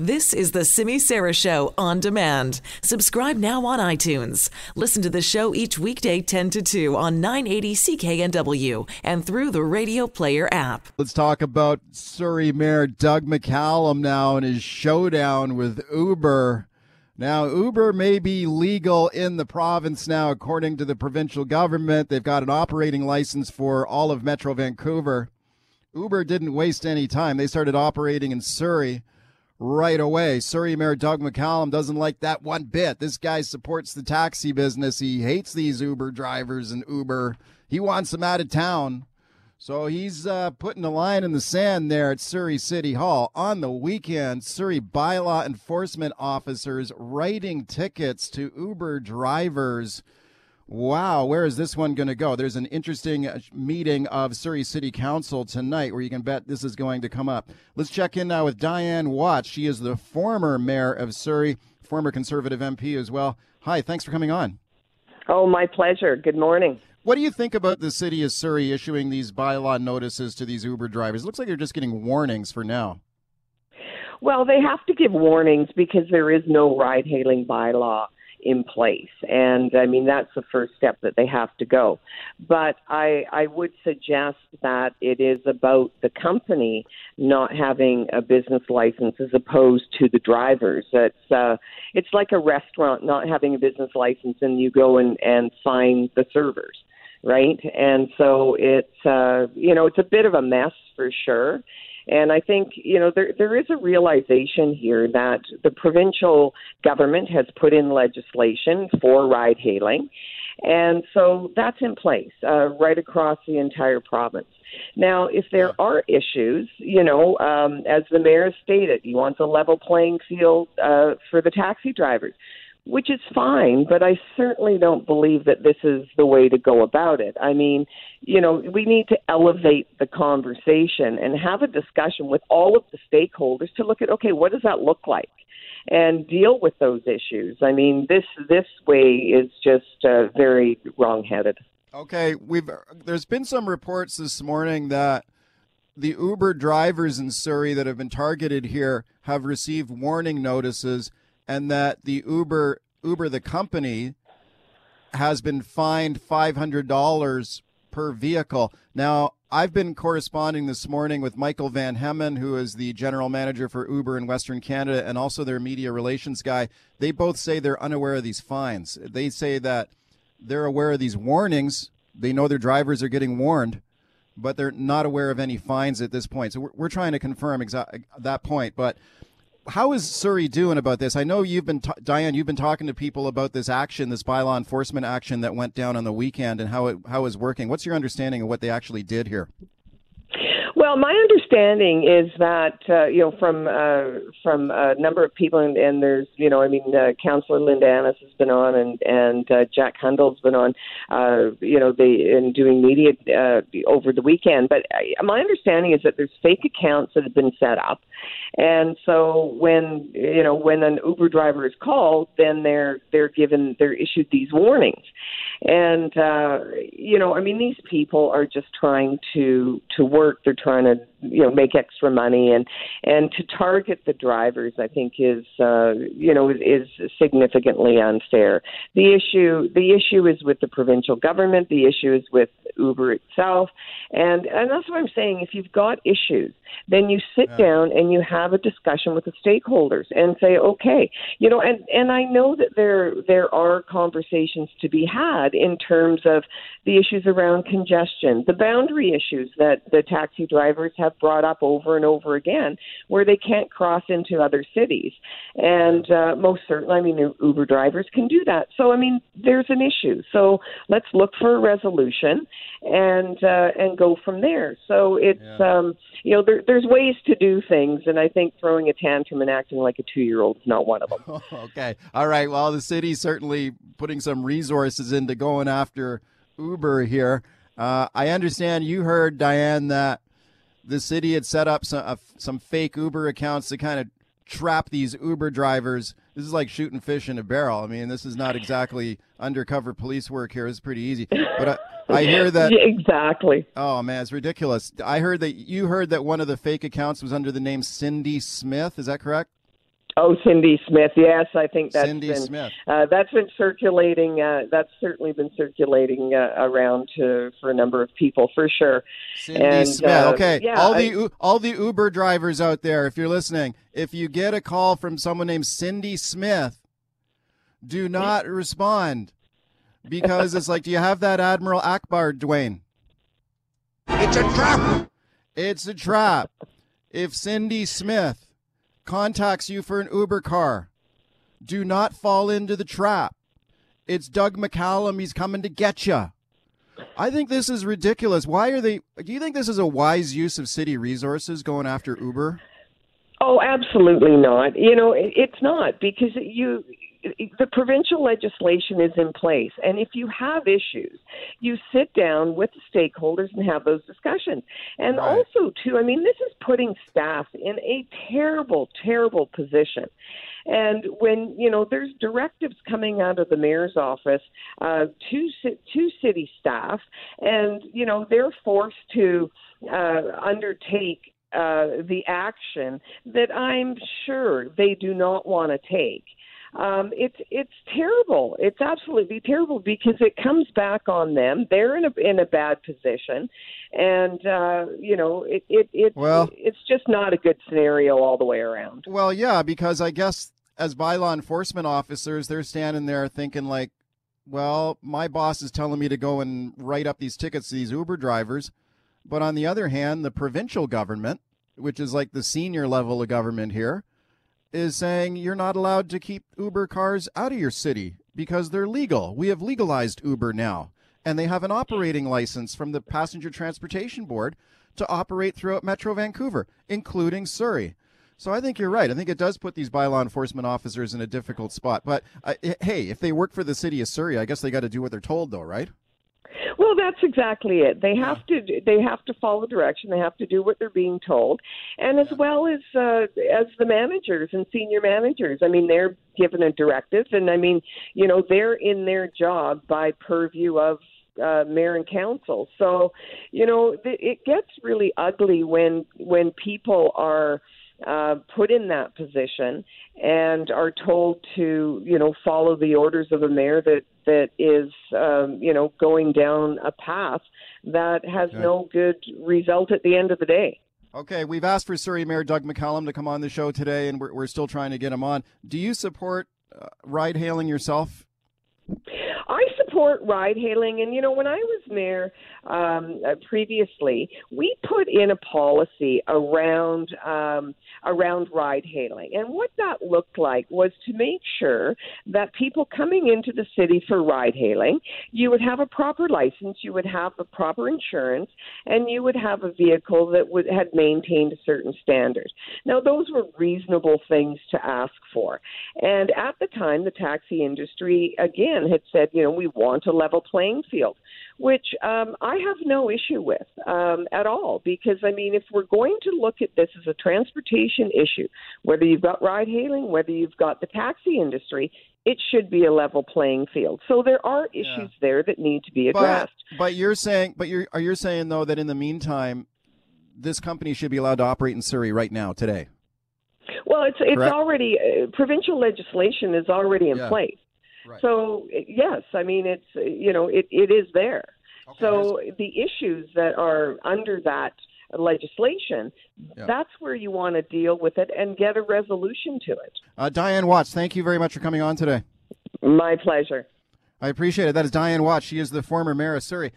This is the Simi Sara Show on demand. Subscribe now on iTunes. Listen to the show each weekday 10 to 2 on 980 CKNW and through the Radio Player app. Let's talk about Surrey Mayor Doug McCallum now and his showdown with Uber. Now, Uber may be legal in the province now, according to the provincial government. They've got an operating license for all of Metro Vancouver. Uber didn't waste any time. They started operating in Surrey right away. Surrey Mayor Doug McCallum doesn't like that one bit. This guy supports the taxi business. He hates these Uber drivers and Uber. He wants them out of town. So he's uh, putting a line in the sand there at Surrey City Hall. On the weekend, Surrey bylaw enforcement officers writing tickets to Uber drivers Wow, where is this one going to go? There's an interesting uh, meeting of Surrey City Council tonight where you can bet this is going to come up. Let's check in now with Dianne Watts. She is the former mayor of Surrey, former Conservative MP as well. Hi, thanks for coming on. Oh, my pleasure. Good morning. What do you think about the city of Surrey issuing these bylaw notices to these Uber drivers? It looks like they're just getting warnings for now. Well, they have to give warnings because there is no ride hailing bylaw in place. And I mean, that's the first step that they have to go. But I, I would suggest that it is about the company not having a business license as opposed to the drivers. It's, uh, it's like a restaurant not having a business license and you go and, and sign the servers. Right. And so it's, uh, you know, it's a bit of a mess for sure. And I think, you know, there, there is a realization here that the provincial government has put in legislation for ride hailing. And so that's in place uh, right across the entire province. Now, if there are issues, you know, um, as the mayor stated, he wants a level playing field uh, for the taxi drivers which is fine, but I certainly don't believe that this is the way to go about it. I mean, you know, we need to elevate the conversation and have a discussion with all of the stakeholders to look at okay, what does that look like? And deal with those issues. I mean, this this way is just uh, very wrongheaded. Okay, we've there's been some reports this morning that the Uber drivers in Surrey that have been targeted here have received warning notices and that the Uber Uber the company has been fined five hundred dollars per vehicle. Now, I've been corresponding this morning with Michael Van Hemmen, who is the general manager for Uber in Western Canada and also their media relations guy. They both say they're unaware of these fines. They say that they're aware of these warnings. They know their drivers are getting warned, but they're not aware of any fines at this point. So we're, we're trying to confirm exa- that point. But how is Surrey doing about this? I know you've been, t- Dianne, you've been talking to people about this action, this bylaw enforcement action that went down on the weekend and how it how is working. What's your understanding of what they actually did here? Well, my understanding is that uh, you know from uh, from a number of people, and, and there's you know I mean uh, Councillor Linda Annis has been on, and and uh, Jack Hundial's been on, uh, you know they in doing media uh, over the weekend. But uh, my understanding is that there's fake accounts that have been set up, and so when you know when an Uber driver is called, then they're they're given they're issued these warnings, and uh, you know I mean these people are just trying to to work. They're trying to you know make extra money and and to target the drivers I think is uh, you know is significantly unfair. The issue the issue is with the provincial government. The issue is with Uber itself, and and that's what I'm saying. If you've got issues, then you sit yeah. down and you have a discussion with the stakeholders and say, okay, you know, and and I know that there there are conversations to be had in terms of the issues around congestion, the boundary issues that the taxi drivers have brought up over and over again, where they can't cross into other cities. And uh, most certainly, I mean, Uber drivers can do that. So, I mean, there's an issue. So let's look for a resolution and uh, and go from there. So it's yeah. um, you know there, there's ways to do things, and I think throwing a tantrum and acting like a two year old is not one of them. okay, all right. Well, the city's certainly putting some resources into going after Uber here. Uh, I understand you heard Dianne that the city had set up some uh, some fake Uber accounts to kind of trap these Uber drivers. This is like shooting fish in a barrel. I mean, this is not exactly undercover police work here. It's pretty easy. But I, I hear that exactly. Oh man, it's ridiculous. I heard that you heard that one of the fake accounts was under the name Cindy Smith. Is that correct? Oh, Cindy Smith. Yes, I think that's Cindy been Smith. uh, that's been circulating. Uh, that's certainly been circulating uh, around to, for a number of people for sure. Cindy And, Smith. uh, okay, yeah, all I- the all the Uber drivers out there, if you're listening, if you get a call from someone named Cindy Smith, do not respond because it's like, do you have that Admiral Ackbar, Dwayne? It's a trap. It's a trap. If Cindy Smith contacts you for an Uber car, do not fall into the trap. It's Doug McCallum. He's coming to get you. I think this is ridiculous. Why are they? Do you think this is a wise use of city resources going after Uber? Oh, absolutely not. You know, it's not because you the provincial legislation is in place and if you have issues you sit down with the stakeholders and have those discussions and Right. also too i mean this is putting staff in a terrible terrible position and when you know there's directives coming out of the mayor's office uh, to to city staff, and you know they're forced to uh, undertake uh, the action that I'm sure they do not want to take. Um, it's it's terrible. It's absolutely terrible because it comes back on them. They're in a in a bad position, and uh, you know it it it's Well- it's just not a good scenario all the way around. Well, yeah, because I guess as bylaw enforcement officers, they're standing there thinking like, well, my boss is telling me to go and write up these tickets to these Uber drivers, but on the other hand, the provincial government, which is like the senior level of government here, is saying you're not allowed to keep Uber cars out of your city because they're legal. We have legalized Uber now, and they have an operating license from the Passenger Transportation Board to operate throughout Metro Vancouver, including Surrey. So I think you're right. I think it does put these bylaw enforcement officers in a difficult spot. But uh, hey, if they work for the city of Surrey, I guess they got to do what they're told, though, right? Well, that's exactly it. They have to they have to follow direction. They have to do what they're being told, and as well as uh, as the managers and senior managers. I mean, they're given a directive, and I mean, you know, they're in their job by purview of uh, mayor and council. So, you know, th- it gets really ugly when when people are uh, put in that position and are told to, you know, follow the orders of a mayor that that is, um, you know, going down a path that has no good result at the end of the day. Okay, we've asked for Surrey Mayor Doug McCallum to come on the show today, and we're, we're still trying to get him on. Do you support uh, ride hailing yourself? I ride hailing, and you know, when I was mayor um, uh, previously, we put in a policy around um, around ride hailing, and what that looked like was to make sure that people coming into the city for ride hailing, you would have a proper license, you would have a proper insurance, and you would have a vehicle that would had maintained a certain standard. Now, those were reasonable things to ask for, and at the time, the taxi industry again had said, you know, we want a level playing field, which um, I have no issue with um, at all. Because I mean, if we're going to look at this as a transportation issue, whether you've got ride hailing, whether you've got the taxi industry, it should be a level playing field. So there are issues there that need to be addressed. But, but you're saying, but you're are you saying though that in the meantime, this company should be allowed to operate in Surrey right now today? Well, it's it's Correct. already uh, provincial legislation is already in Yeah. place. Right. So yes, I mean it's you know it, it is there. so the issues that are under that legislation, Yeah. that's where you want to deal with it and get a resolution to it. Uh, Dianne Watts, thank you very much for coming on today. My pleasure. I appreciate it. That is Dianne Watts. She is the former mayor of Surrey.